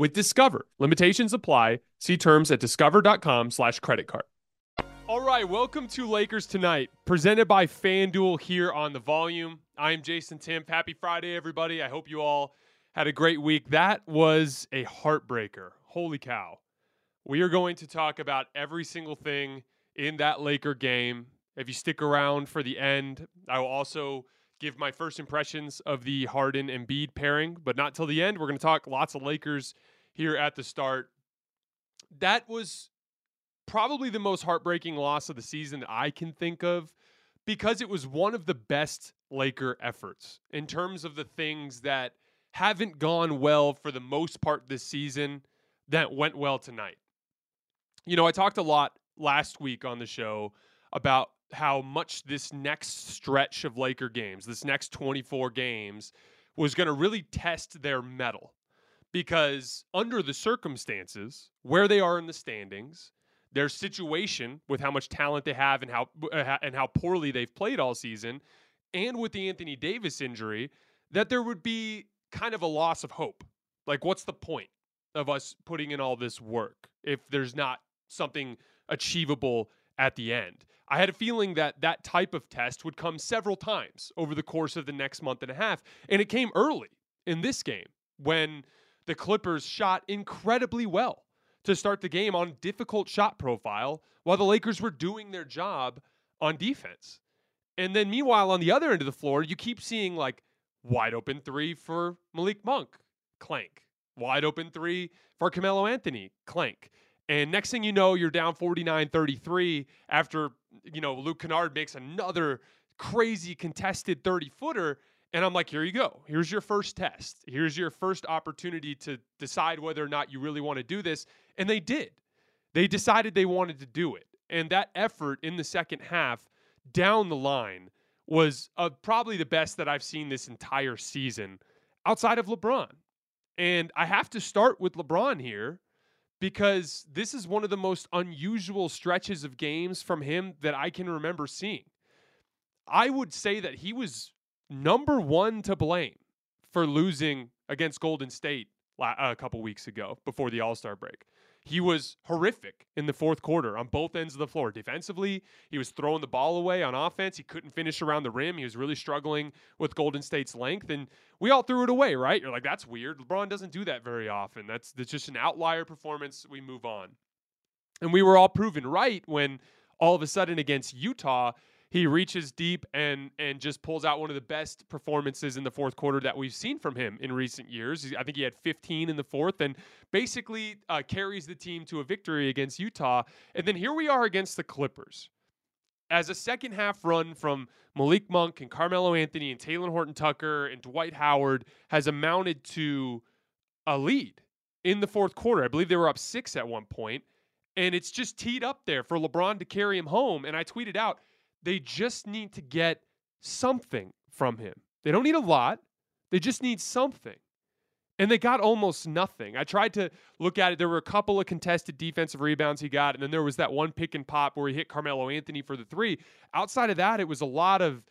with Discover. Limitations apply. See terms at discover.com slash credit card. All right, welcome to Lakers Tonight, presented by FanDuel here on The Volume. I'm Jason Timpf. Happy Friday, everybody. I hope you all had a great week. That was a heartbreaker. Holy cow. We are going to talk about every single thing in that Laker game. If you stick around for the end, I will also give my first impressions of the Harden and Embiid pairing, but not till the end. We're going to talk lots of Lakers here at the start. That was probably the most heartbreaking loss of the season I can think of because it was one of the best Laker efforts in terms of the things that haven't gone well for the most part this season that went well tonight. You know, I talked a lot last week on the show about how much this next stretch of Laker games, this next 24 games, was going to really test their mettle because under the circumstances where they are in the standings, their situation with how much talent they have and how uh, and how poorly they've played all season, and with the Anthony Davis injury, that there would be kind of a loss of hope. Like, what's the point of us putting in all this work if there's not something achievable at the end? I had a feeling that that type of test would come several times over the course of the next month and a half, and it came early in this game when the Clippers shot incredibly well to start the game on difficult shot profile while the Lakers were doing their job on defense. And then meanwhile, on the other end of the floor, you keep seeing like wide open three for Malik Monk, clank. Wide open three for Carmelo Anthony, clank. And next thing you know, you're down 49 33 after, you know, Luke Kennard makes another crazy contested 30 footer. And I'm like, here you go. Here's your first test. Here's your first opportunity to decide whether or not you really want to do this. And they did. They decided they wanted to do it. And that effort in the second half down the line was uh, probably the best that I've seen this entire season outside of LeBron. And I have to start with LeBron here because this is one of the most unusual stretches of games from him that I can remember seeing. I would say that he was number one to blame for losing against Golden State a couple weeks ago before the All Star break. He was horrific in the fourth quarter on both ends of the floor. Defensively, he was throwing the ball away on offense. He couldn't finish around the rim. He was really struggling with Golden State's length, and we all threw it away, right? You're like, that's weird. LeBron doesn't do that very often. That's, that's just an outlier performance. We move on. And we were all proven right when all of a sudden against Utah, he reaches deep and and just pulls out one of the best performances in the fourth quarter that we've seen from him in recent years. I think he had 15 in the fourth and basically uh, carries the team to a victory against Utah. And then here we are against the Clippers. As a second half run from Malik Monk and Carmelo Anthony and Talen Horton Tucker and Dwight Howard has amounted to a lead in the fourth quarter. I believe they were up six at one point, and it's just teed up there for LeBron to carry him home. And I tweeted out, they just need to get something from him. They don't need a lot, they just need something. and they got almost nothing. I tried to look at it. There were a couple of contested defensive rebounds he got, and then there was that one pick and pop where he hit Carmelo Anthony for the three. Outside of that, it was a lot of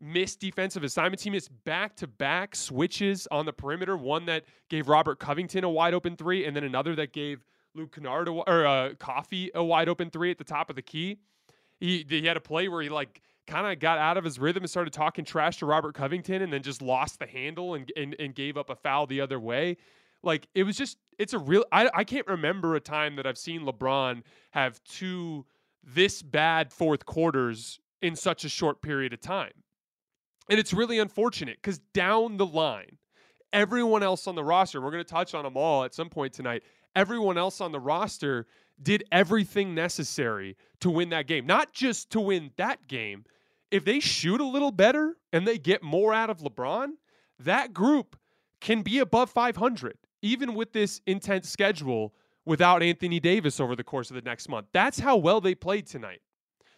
missed defensive assignments. He missed back to back switches on the perimeter. One that gave Robert Covington a wide open three, and then another that gave Luke Kennard a, or uh, Coffey a wide open three at the top of the key. He he had a play where he like kind of got out of his rhythm and started talking trash to Robert Covington, and then just lost the handle and and, and gave up a foul the other way. Like it was just it's a real. I I can't remember a time that I've seen LeBron have two this bad fourth quarters in such a short period of time. And it's really unfortunate because down the line, everyone else on the roster, we're going to touch on them all at some point tonight. Everyone else on the roster did everything necessary to win that game. Not just to win that game. If they shoot a little better and they get more out of LeBron, that group can be above 500, even with this intense schedule without Anthony Davis over the course of the next month. That's how well they played tonight.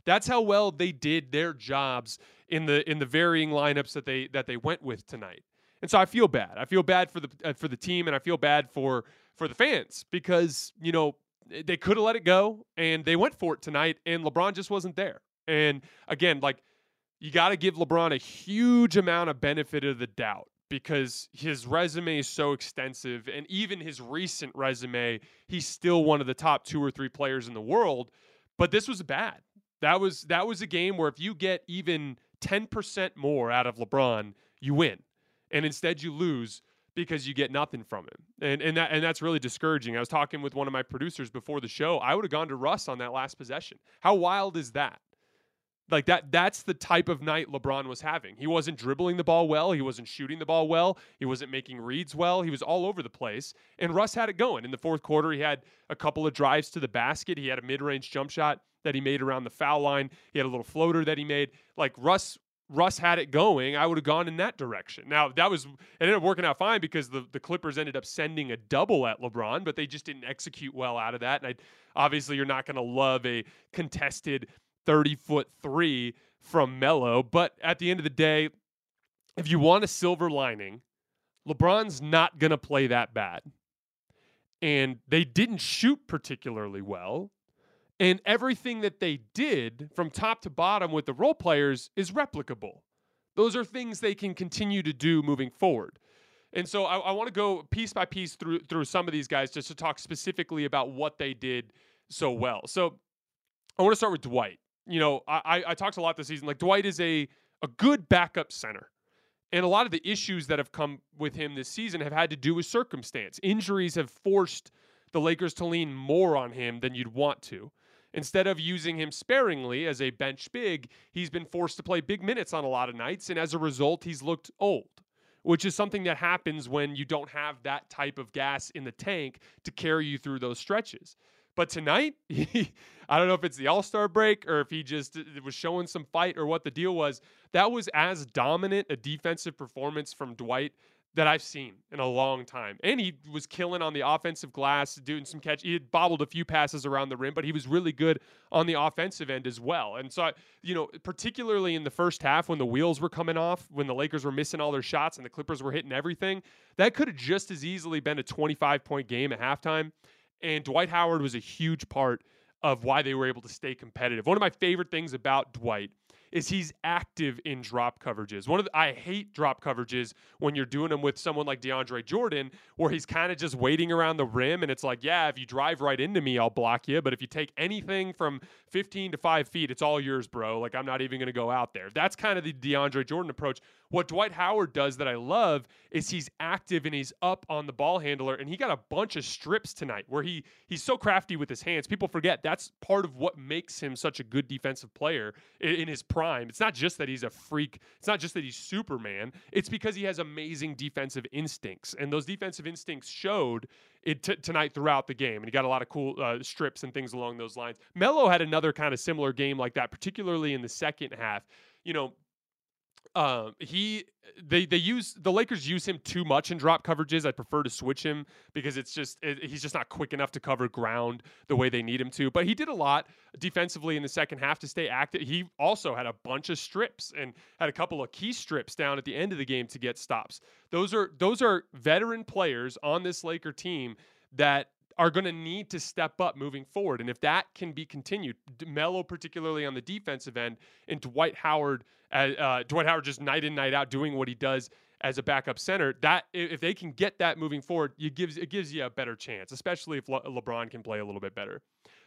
That's how well they did their jobs in the in the varying lineups that they that they went with tonight. And so I feel bad. I feel bad for the uh, for the team, and I feel bad for for the fans because you know Eh, they could have let it go, and they went for it tonight, and LeBron just wasn't there. And again, like you got to give LeBron a huge amount of benefit of the doubt because his resume is so extensive, and even his recent resume, he's still one of the top two or three players in the world. But this was bad. That was that was a game where if you get even 10% more out of LeBron, you win. And instead you lose because you get nothing from him. And and that and that's really discouraging. I was talking with one of my producers before the show. I would have gone to Russ on that last possession. How wild is that? Like that that's the type of night LeBron was having. He wasn't dribbling the ball well, he wasn't shooting the ball well, he wasn't making reads well. He was all over the place. And Russ had it going. In the fourth quarter, he had a couple of drives to the basket. He had a mid-range jump shot that he made around the foul line. He had a little floater that he made. Like Russ Russ had it going, I would have gone in that direction. Now that was it ended up working out fine because the, the Clippers ended up sending a double at LeBron, but they just didn't execute well out of that. And I, obviously, you're not going to love a contested 30 foot three from Melo, but at the end of the day, if you want a silver lining, LeBron's not going to play that bad. And they didn't shoot particularly well. And everything that they did from top to bottom with the role players is replicable. Those are things they can continue to do moving forward. And so I, I want to go piece by piece through through some of these guys just to talk specifically about what they did so well. So I want to start with Dwight. You know, I, I talked a lot this season. Like Dwight is a a good backup center. And a lot of the issues that have come with him this season have had to do with circumstance. Injuries have forced the Lakers to lean more on him than you'd want to. Instead of using him sparingly as a bench big, he's been forced to play big minutes on a lot of nights. And as a result, he's looked old, which is something that happens when you don't have that type of gas in the tank to carry you through those stretches. But tonight, he, I don't know if it's the All Star break or if he just uh, was showing some fight or what the deal was. That was as dominant a defensive performance from Dwight that I've seen in a long time. And he was killing on the offensive glass, doing some catch. He had bobbled a few passes around the rim, but he was really good on the offensive end as well. And so, you know, particularly in the first half when the wheels were coming off, when the Lakers were missing all their shots and the Clippers were hitting everything, that could have just as easily been a 25 point game at halftime. And Dwight Howard was a huge part of why they were able to stay competitive. One of my favorite things about Dwight is he's active in drop coverages. One of the, I hate drop coverages when you're doing them with someone like DeAndre Jordan, where he's kind of just waiting around the rim, and it's like, yeah, if you drive right into me, I'll block you. But if you take anything from 15 to five feet, it's all yours, bro. Like I'm not even going to go out there. That's kind of the DeAndre Jordan approach. What Dwight Howard does that I love is he's active and he's up on the ball handler, and he got a bunch of strips tonight where he he's so crafty with his hands. People forget that's part of what makes him such a good defensive player in, in his prime. It's not just that he's a freak. It's not just that he's Superman. It's because he has amazing defensive instincts, and those defensive instincts showed it t- tonight throughout the game. And he got a lot of cool uh, strips and things along those lines. Melo had another kind of similar game like that, particularly in the second half. You know, Um, he they they use the Lakers use him too much in drop coverages. I prefer to switch him because it's just it, he's just not quick enough to cover ground the way they need him to. But he did a lot defensively in the second half to stay active. He also had a bunch of strips and had a couple of key strips down at the end of the game to get stops. Those are those are veteran players on this Laker team that are going to need to step up moving forward. And if that can be continued, Melo particularly on the defensive end, and Dwight Howard, uh, uh, Dwight Howard just night in night out doing what he does as a backup center. That if they can get that moving forward, it gives it gives you a better chance, especially if Le- LeBron can play a little bit better.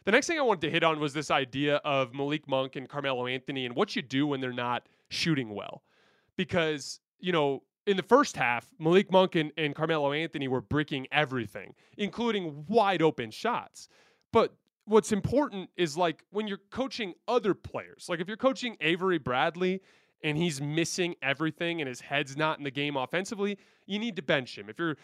The next thing I wanted to hit on was this idea of Malik Monk and Carmelo Anthony and what you do when they're not shooting well, because you know in the first half, Malik Monk and, and Carmelo Anthony were bricking everything, including wide open shots. But what's important is like when you're coaching other players, like if you're coaching Avery Bradley and he's missing everything and his head's not in the game offensively, you need to bench him. If you're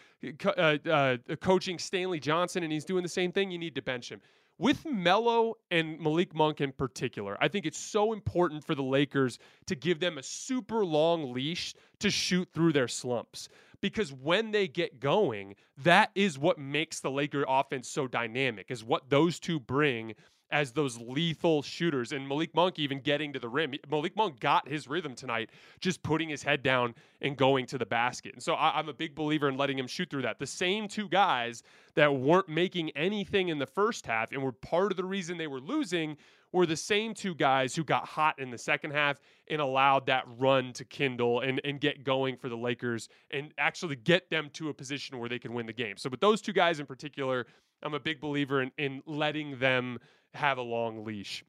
uh, uh, coaching Stanley Johnson and he's doing the same thing, you need to bench him with Melo and Malik Monk in particular, I think it's so important for the Lakers to give them a super long leash to shoot through their slumps. Because when they get going, that is what makes the Laker offense so dynamic, is what those two bring as those lethal shooters. And Malik Monk even getting to the rim. Malik Monk got his rhythm tonight, just putting his head down and going to the basket. And so I, am a big believer in letting him shoot through that. The same two guys that weren't making anything in the first half and were part of the reason they were losing were the same two guys who got hot in the second half and allowed that run to kindle and, and get going for the Lakers and actually get them to a position where they can win the game. So, with those two guys in particular, I'm a big believer in, in letting them have a long leash.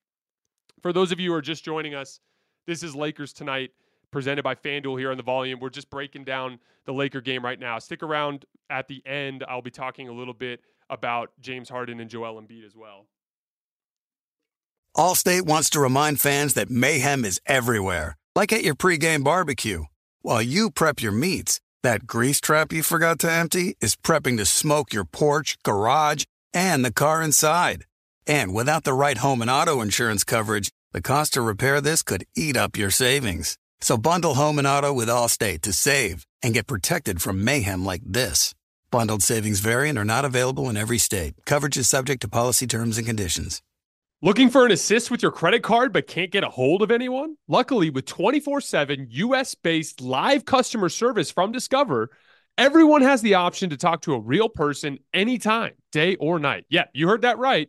For those of you who are just joining us, this is Lakers Tonight, presented by FanDuel here on the volume. We're just breaking down the Laker game right now. Stick around at the end. I'll be talking a little bit about James Harden and Joel Embiid as well. Allstate wants to remind fans that mayhem is everywhere, like at your pregame barbecue. While you prep your meats, that grease trap you forgot to empty is prepping to smoke your porch, garage, and the car inside. And without the right home and auto insurance coverage, the cost to repair this could eat up your savings. So bundle home and auto with Allstate to save and get protected from mayhem like this. Bundled savings variant are not available in every state. Coverage is subject to policy terms and conditions. Looking for an assist with your credit card but can't get a hold of anyone? Luckily, with 24 7 US based live customer service from Discover, everyone has the option to talk to a real person anytime, day or night. Yeah, you heard that right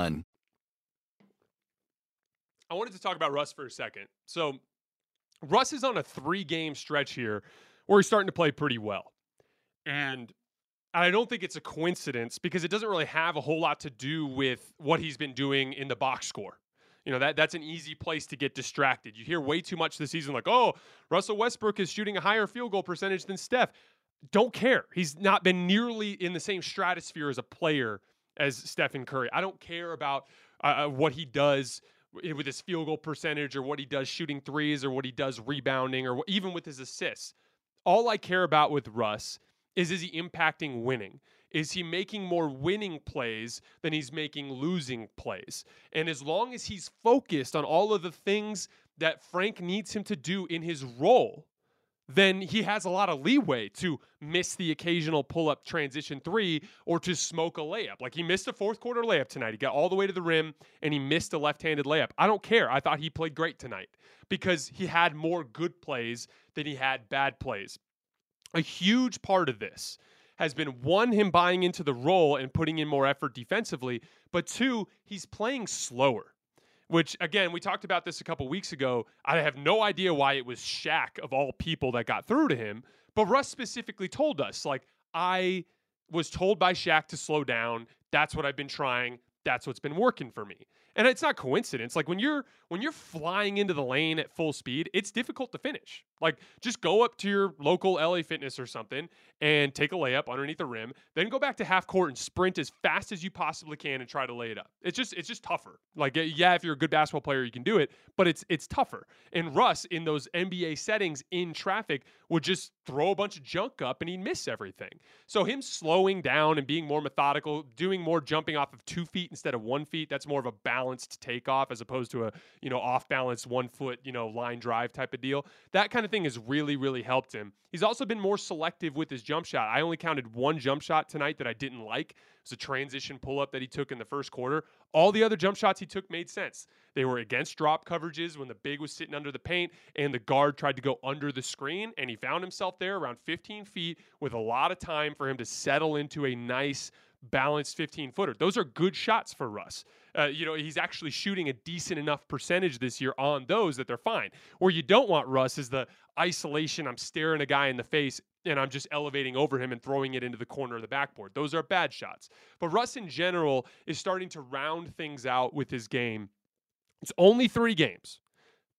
I wanted to talk about Russ for a second. So, Russ is on a three game stretch here where he's starting to play pretty well. And I don't think it's a coincidence because it doesn't really have a whole lot to do with what he's been doing in the box score. You know, that that's an easy place to get distracted. You hear way too much this season like, "Oh, Russell Westbrook is shooting a higher field goal percentage than Steph." Don't care. He's not been nearly in the same stratosphere as a player as Stephen Curry. I don't care about uh, uh what he does with his field goal percentage or what he does shooting threes or what he does rebounding or even with his assists. All I care about with Russ is is he impacting winning? Is he making more winning plays than he's making losing plays? And as long as he's focused on all of the things that Frank needs him to do in his role, then he has a lot of leeway to miss the occasional pull up transition three or to smoke a layup. Like he missed a fourth quarter layup tonight. He got all the way to the rim and he missed a left handed layup. I don't care. I thought he played great tonight because he had more good plays than he had bad plays. A huge part of this has been one, him buying into the role and putting in more effort defensively, but two, he's playing slower which again, we talked about this a couple weeks ago. I have no idea why it was Shaq of all people that got through to him, but Russ specifically told us, like, I was told by Shaq to slow down. That's what I've been trying. That's what's been working for me and it's not coincidence like when you're when you're flying into the lane at full speed it's difficult to finish. Like just go up to your local la fitness or something and take a layup underneath the rim then go back to half court and sprint as fast as you possibly can and try to lay it up. It's just it's just tougher. Like yeah if you're a good basketball player you can do it but it's it's tougher. And russ in those nba settings in traffic would just throw a bunch of junk up and he'd miss everything. So him slowing down and being more methodical doing more jumping off of two feet instead of one feet that's more of a balance balanced takeoff as opposed to a you know off balance one foot you know line drive type of deal. That kind of thing has really really helped him. He's also been more selective with his jump shot. I only counted one jump shot tonight that I didn't like. It was a transition pull up that he took in the first quarter. All the other jump shots he took made sense. They were against drop coverages when the big was sitting under the paint and the guard tried to go under the screen and he found himself there around 15 feet with a lot of time for him to settle into a nice balanced 15 footer. Those are good shots for Russ. Uh, you know, he's actually shooting a decent enough percentage this year on those that they're fine. Where you don't want Russ is the isolation. I'm staring a guy in the face and I'm just elevating over him and throwing it into the corner of the backboard. Those are bad shots. But Russ in general is starting to round things out with his game. It's only three games.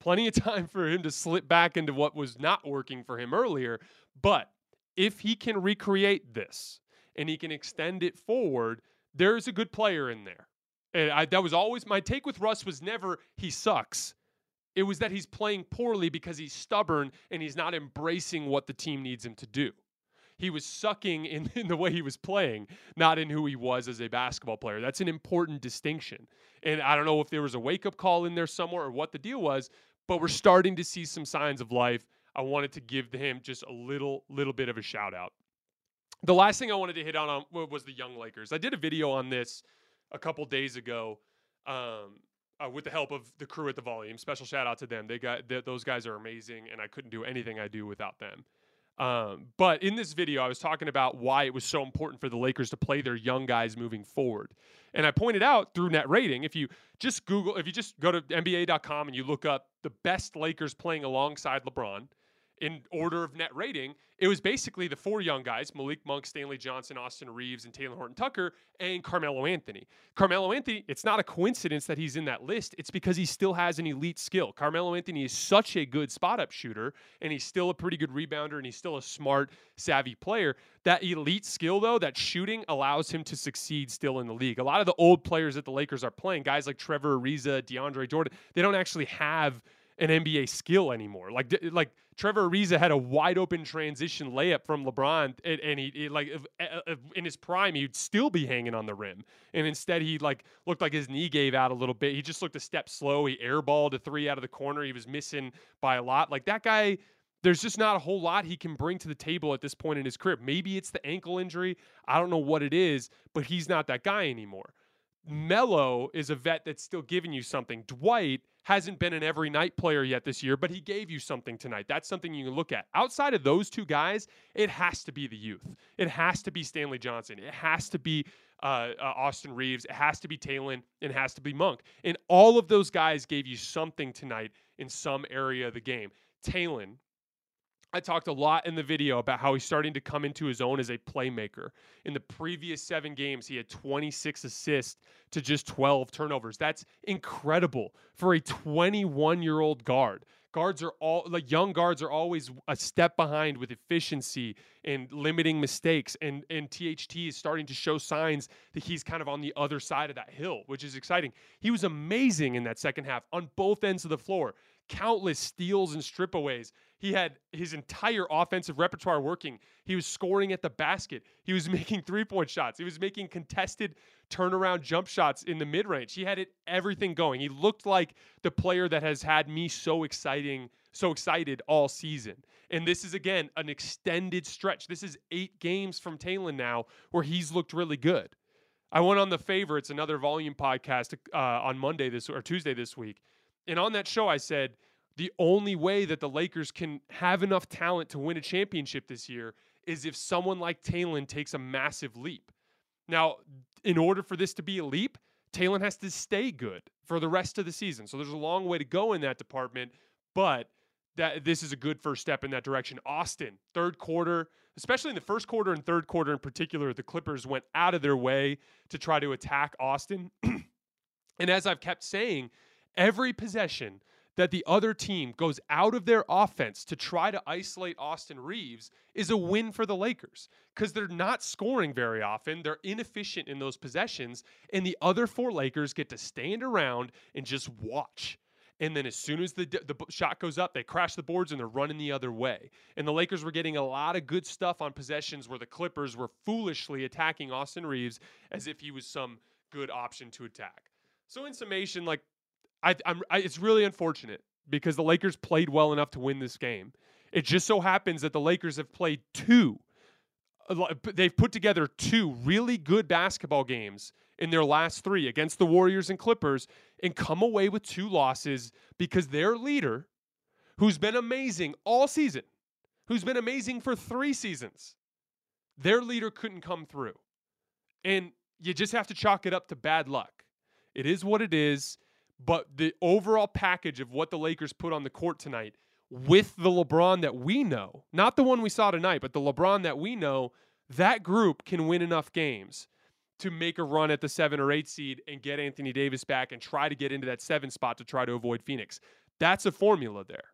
Plenty of time for him to slip back into what was not working for him earlier. But if he can recreate this, and he can extend it forward, there's a good player in there. And I, that was always my take with Russ was never he sucks. It was that he's playing poorly because he's stubborn and he's not embracing what the team needs him to do. He was sucking in, in the way he was playing, not in who he was as a basketball player. That's an important distinction. And I don't know if there was a wake up call in there somewhere or what the deal was, but we're starting to see some signs of life. I wanted to give him just a little little bit of a shout out. The last thing I wanted to hit on, was the young Lakers. I did a video on this a couple days ago um, uh, with the help of the crew at the Volume. Special shout out to them. They got they, those guys are amazing, and I couldn't do anything I do without them. Um, but in this video, I was talking about why it was so important for the Lakers to play their young guys moving forward. And I pointed out through net rating, if you just Google, if you just go to NBA.com and you look up the best Lakers playing alongside LeBron, in order of net rating, it was basically the four young guys Malik Monk, Stanley Johnson, Austin Reaves, and Talen Horton Tucker, and Carmelo Anthony. Carmelo Anthony, it's not a coincidence that he's in that list. It's because he still has an elite skill. Carmelo Anthony is such a good spot up shooter, and he's still a pretty good rebounder, and he's still a smart, savvy player. That elite skill, though, that shooting allows him to succeed still in the league. A lot of the old players that the Lakers are playing, guys like Trevor Ariza, DeAndre Jordan, they don't actually have an NBA skill anymore. Like like Trevor Ariza had a wide open transition layup from LeBron, and, and he, like if, eh, eh, if in his prime he'd still be hanging on the rim, and instead he like looked like his knee gave out a little bit. He just looked a step slow. He airballed a three out of the corner. He was missing by a lot. Like that guy. There's just not a whole lot he can bring to the table at this point in his career. Maybe it's the ankle injury. I don't know what it is, but he's not that guy anymore. Melo is a vet that's still giving you something. Dwight hasn't been an every night player yet this year, but he gave you something tonight. That's something you can look at. Outside of those two guys, it has to be the youth. It has to be Stanley Johnson. It has to be uh, uh, Austin Reaves. It has to be Talen. It has to be Monk. And all of those guys gave you something tonight in some area of the game. Talen I talked a lot in the video about how he's starting to come into his own as a playmaker. In the previous seven games, he had 26 assists to just 12 turnovers. That's incredible for a 21 year old guard. Guards are all like young guards are always a step behind with efficiency and limiting mistakes. And and THT is starting to show signs that he's kind of on the other side of that hill, which is exciting. He was amazing in that second half on both ends of the floor. Countless steals and stripaways He had his entire offensive repertoire working. He was scoring at the basket. He was making three point shots. He was making contested turnaround jump shots in the mid range. He had it everything going. He looked like the player that has had me so exciting, so excited all season. And this is again an extended stretch. This is eight games from Talen now where he's looked really good. I went on the favorites, another volume podcast uh, on Monday this or Tuesday this week, and on that show I said the only way that the Lakers can have enough talent to win a championship this year is if someone like Talen takes a massive leap. Now, in order for this to be a leap, Talen has to stay good for the rest of the season. So there's a long way to go in that department, but that this is a good first step in that direction. Austin, third quarter, especially in the first quarter and third quarter in particular, the Clippers went out of their way to try to attack Austin. and as I've kept saying, every possession that the other team goes out of their offense to try to isolate Austin Reaves is a win for the Lakers because they're not scoring very often. They're inefficient in those possessions, and the other four Lakers get to stand around and just watch. And then as soon as the the shot goes up, they crash the boards and they're running the other way. And the Lakers were getting a lot of good stuff on possessions where the Clippers were foolishly attacking Austin Reaves as if he was some good option to attack. So in summation, like I, I'm, I, it's really unfortunate because the Lakers played well enough to win this game. It just so happens that the Lakers have played two. They've put together two really good basketball games in their last three against the Warriors and Clippers and come away with two losses because their leader, who's been amazing all season, who's been amazing for three seasons, their leader couldn't come through. And you just have to chalk it up to bad luck. It is what it is. But the overall package of what the Lakers put on the court tonight with the LeBron that we know, not the one we saw tonight, but the LeBron that we know, that group can win enough games to make a run at the seven or eight seed and get Anthony Davis back and try to get into that seven spot to try to avoid Phoenix. That's a formula there.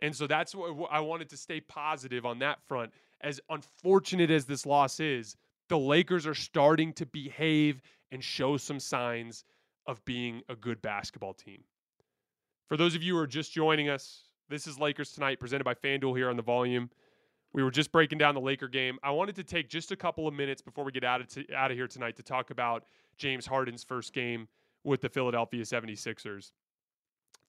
And so that's what I wanted to stay positive on that front. As unfortunate as this loss is, the Lakers are starting to behave and show some signs of being a good basketball team. For those of you who are just joining us, this is Lakers Tonight presented by FanDuel here on the volume. We were just breaking down the Laker game. I wanted to take just a couple of minutes before we get out of, t- out of here tonight to talk about James Harden's first game with the Philadelphia 76ers.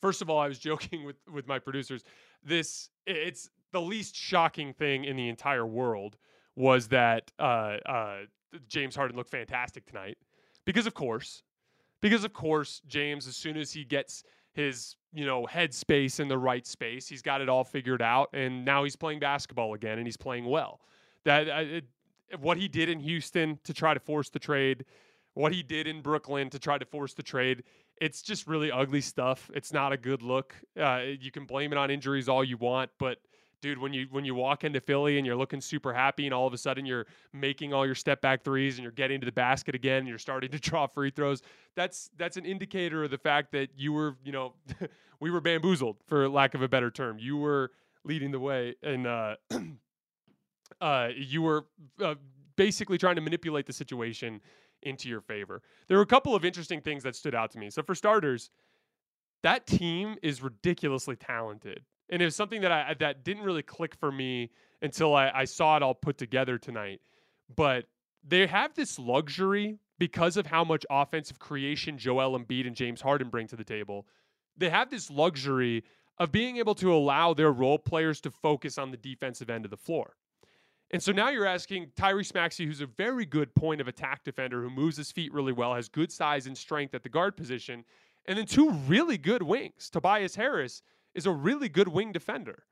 First of all, I was joking with, with my producers. This it's the least shocking thing in the entire world was that uh, uh, James Harden looked fantastic tonight because, of course, because of course James, as soon as he gets his you know headspace in the right space, he's got it all figured out, and now he's playing basketball again, and he's playing well. That uh, it, what he did in Houston to try to force the trade, what he did in Brooklyn to try to force the trade, it's just really ugly stuff. It's not a good look. Uh, you can blame it on injuries all you want, but dude, when you when you walk into Philly and you're looking super happy, and all of a sudden you're making all your step back threes and you're getting to the basket again, and you're starting to draw free throws. That's that's an indicator of the fact that you were, you know, we were bamboozled for lack of a better term. You were leading the way, and uh, uh, you were uh, basically trying to manipulate the situation into your favor. There were a couple of interesting things that stood out to me. So for starters, that team is ridiculously talented and it was something that I that didn't really click for me until I, I saw it all put together tonight. But they have this luxury because of how much offensive creation Joel Embiid and James Harden bring to the table. They have this luxury of being able to allow their role players to focus on the defensive end of the floor. And so now you're asking Tyrese Maxey, who's a very good point of attack defender, who moves his feet really well, has good size and strength at the guard position, and then two really good wings, Tobias Harris is a really good wing defender.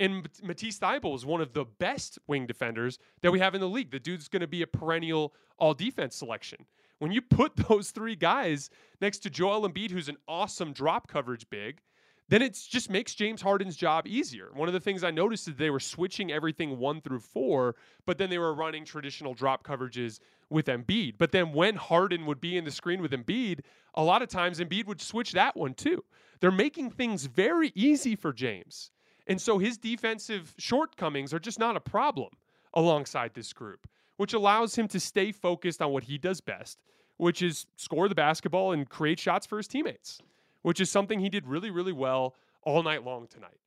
And Matisse Thybulle is one of the best wing defenders that we have in the league. The dude's going to be a perennial all defense selection. When you put those three guys next to Joel Embiid, who's an awesome drop coverage big, then it just makes James Harden's job easier. One of the things I noticed is they were switching everything one through four, but then they were running traditional drop coverages with Embiid. But then when Harden would be in the screen with Embiid, a lot of times Embiid would switch that one too. They're making things very easy for James. And so his defensive shortcomings are just not a problem alongside this group, which allows him to stay focused on what he does best, which is score the basketball and create shots for his teammates, which is something he did really, really well all night long tonight.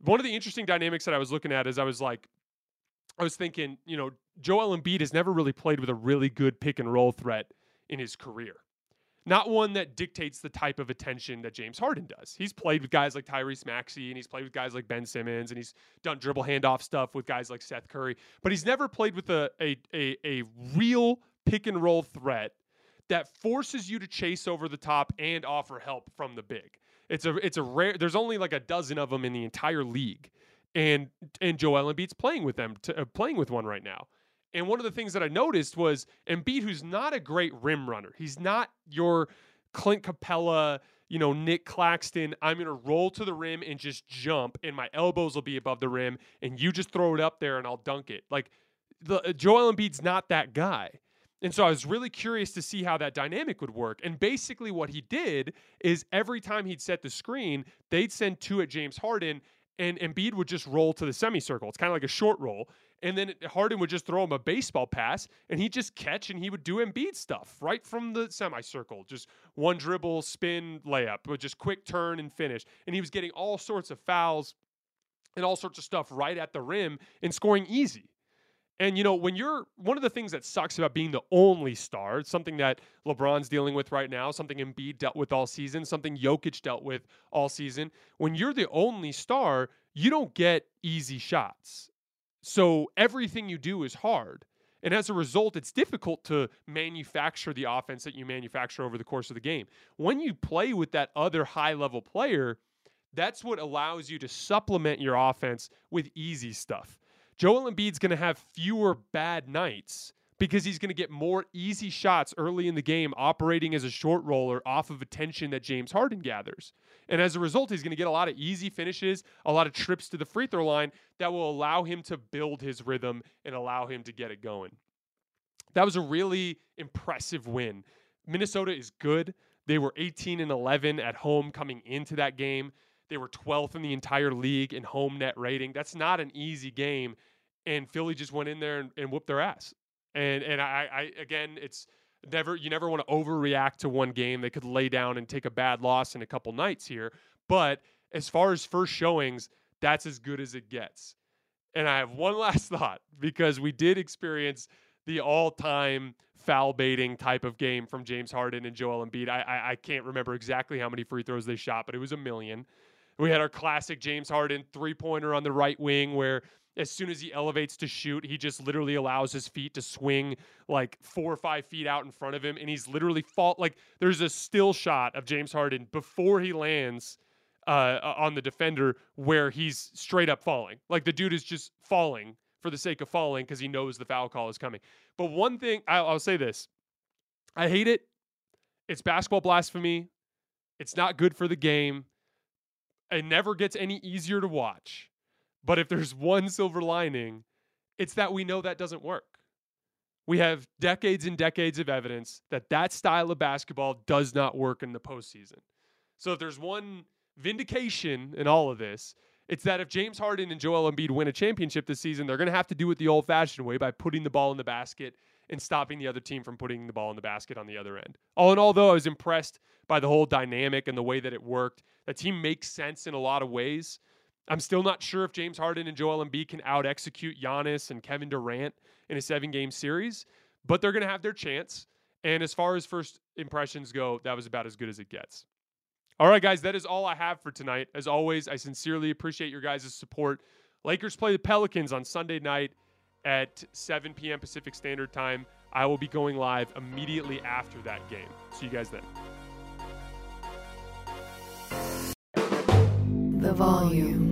one of the interesting dynamics that I was looking at is I was like, I was thinking, you know, Joel Embiid has never really played with a really good pick and roll threat in his career. Not one that dictates the type of attention that James Harden does. He's played with guys like Tyrese Maxey and he's played with guys like Ben Simmons and he's done dribble handoff stuff with guys like Seth Curry, but he's never played with a a a, a real pick and roll threat that forces you to chase over the top and offer help from the big. It's a it's a rare. There's only like a dozen of them in the entire league, and and Joel Embiid's playing with them, to, uh, playing with one right now. And one of the things that I noticed was Embiid, who's not a great rim runner. He's not your Clint Capela, you know, Nick Claxton. I'm going to roll to the rim and just jump, and my elbows will be above the rim, and you just throw it up there and I'll dunk it. Like the uh, Joel Embiid's not that guy. And so I was really curious to see how that dynamic would work. And basically, what he did is every time he'd set the screen, they'd send two at James Harden, and Embiid would just roll to the semicircle. It's kind of like a short roll. And then Harden would just throw him a baseball pass, and he'd just catch and he would do Embiid stuff right from the semicircle. Just one dribble, spin, layup, with just quick turn and finish. And he was getting all sorts of fouls and all sorts of stuff right at the rim and scoring easy. And you know, when you're one of the things that sucks about being the only star, something that LeBron's dealing with right now, something Embiid dealt with all season, something Jokic dealt with all season. When you're the only star, you don't get easy shots. So everything you do is hard. And as a result, it's difficult to manufacture the offense that you manufacture over the course of the game. When you play with that other high level player, that's what allows you to supplement your offense with easy stuff. Joel Embiid's going to have fewer bad nights because he's going to get more easy shots early in the game operating as a short roller off of attention that James Harden gathers. And as a result, he's going to get a lot of easy finishes, a lot of trips to the free throw line that will allow him to build his rhythm and allow him to get it going. That was a really impressive win. Minnesota is good. They were 18 and 11 at home coming into that game. They were 12th in the entire league in home net rating. That's not an easy game. And Philly just went in there and, and whooped their ass. And and I, I again, it's never you never want to overreact to one game. They could lay down and take a bad loss in a couple nights here. But as far as first showings, that's as good as it gets. And I have one last thought because we did experience the all-time foul baiting type of game from James Harden and Joel Embiid. I, I, I can't remember exactly how many free throws they shot, but it was a million. We had our classic James Harden three pointer on the right wing where as soon as he elevates to shoot, he just literally allows his feet to swing like four or five feet out in front of him. And he's literally fall like there's a still shot of James Harden before he lands uh, on the defender where he's straight up falling. Like the dude is just falling for the sake of falling because he knows the foul call is coming. But one thing I'll, I'll say this I hate it. It's basketball blasphemy. It's not good for the game. It never gets any easier to watch. But if there's one silver lining, it's that we know that doesn't work. We have decades and decades of evidence that that style of basketball does not work in the postseason. So if there's one vindication in all of this, it's that if James Harden and Joel Embiid win a championship this season, they're going to have to do it the old fashioned way by putting the ball in the basket and stopping the other team from putting the ball in the basket on the other end. All in all, though, I was impressed by the whole dynamic and the way that it worked. That team makes sense in a lot of ways. I'm still not sure if James Harden and Joel Embiid can out execute Giannis and Kevin Durant in a seven game series, but they're going to have their chance. And as far as first impressions go, that was about as good as it gets. All right, guys, that is all I have for tonight. As always, I sincerely appreciate your guys' support. Lakers play the Pelicans on Sunday night at 7 p.m. Pacific Standard Time. I will be going live immediately after that game. See you guys then. The volume.